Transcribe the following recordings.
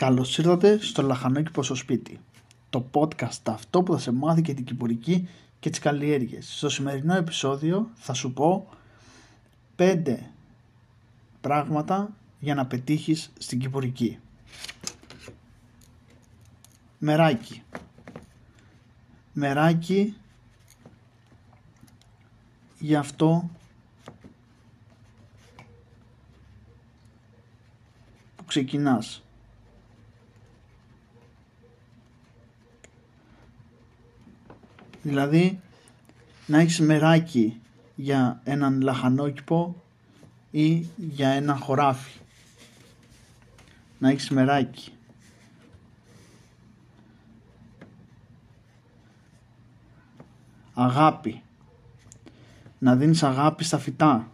Καλώς ήρθατε στο Λαχανόκηπο στο σπίτι. Το podcast αυτό που θα σε μάθει και την κυπουρική και τις καλλιέργειες. Στο σημερινό επεισόδιο θα σου πω 5 πράγματα για να πετύχεις στην κυπουρική. Μεράκι. Μεράκι για αυτό που ξεκινάς. Δηλαδή να έχεις μεράκι για έναν λαχανόκηπο ή για ένα χωράφι. Να έχεις μεράκι. Αγάπη. Να δίνεις αγάπη στα φυτά.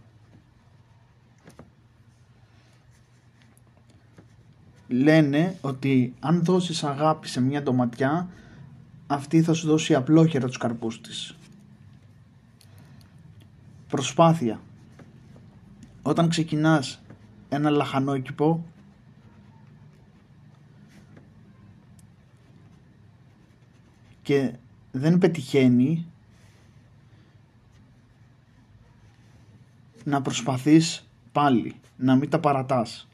Λένε ότι αν δώσεις αγάπη σε μια ντοματιά αυτή θα σου δώσει απλόχερα τους καρπούς της. Προσπάθεια. Όταν ξεκινάς ένα λαχανόκηπο και δεν πετυχαίνει να προσπαθείς πάλι, να μην τα παρατάς.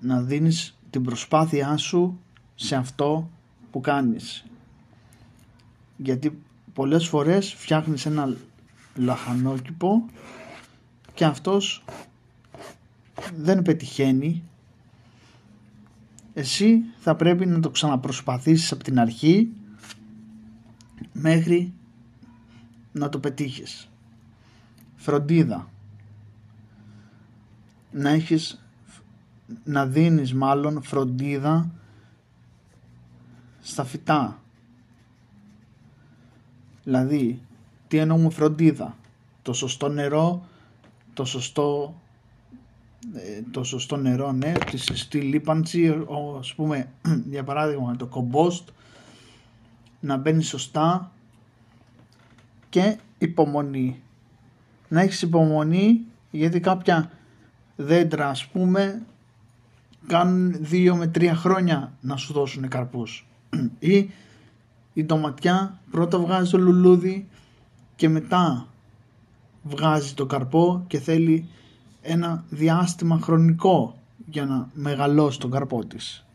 Να δίνεις την προσπάθειά σου σε αυτό που κάνεις γιατί πολλές φορές φτιάχνεις ένα λαχανόκηπο και αυτός δεν πετυχαίνει. Εσύ θα πρέπει να το ξαναπροσπαθήσεις από την αρχή μέχρι να το πετύχεις. Φροντίδα. Να έχεις να δίνεις μάλλον φροντίδα στα φυτά Δηλαδή, τι εννοούμε φροντίδα; Το σωστό νερό, το σωστό, ε, το σωστό νερό, ναι, τη σωστή λίπανση, ας πούμε, για παράδειγμα, το κομπόστ, να μπαίνει σωστά και υπομονή. Να έχεις υπομονή γιατί κάποια δέντρα ας πούμε κάνουν δύο με τρία χρόνια να σου δώσουν καρπούς ή η ντοματιά πρώτα βγάζει το λουλούδι και μετά βγάζει το καρπό και θέλει ένα διάστημα χρονικό για να μεγαλώσει τον καρπό της.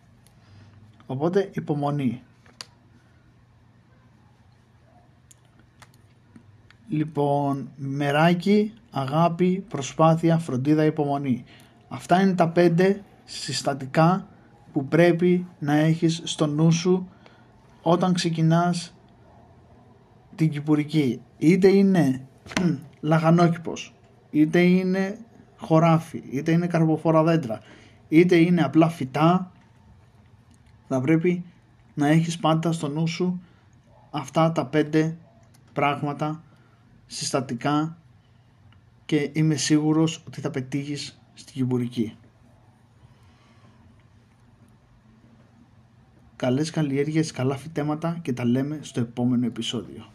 Οπότε υπομονή. Λοιπόν, μεράκι, αγάπη, προσπάθεια, φροντίδα, υπομονή. Αυτά είναι τα πέντε συστατικά που πρέπει να έχεις στο νου σου όταν ξεκινάς την κυπουρική είτε είναι λαχανόκηπος είτε είναι χωράφι είτε είναι καρποφόρα δέντρα είτε είναι απλά φυτά θα πρέπει να έχεις πάντα στο νου σου αυτά τα πέντε πράγματα συστατικά και είμαι σίγουρος ότι θα πετύχεις στην κυπουρική. Καλές καλλιέργειες, καλά φυτέματα και τα λέμε στο επόμενο επεισόδιο.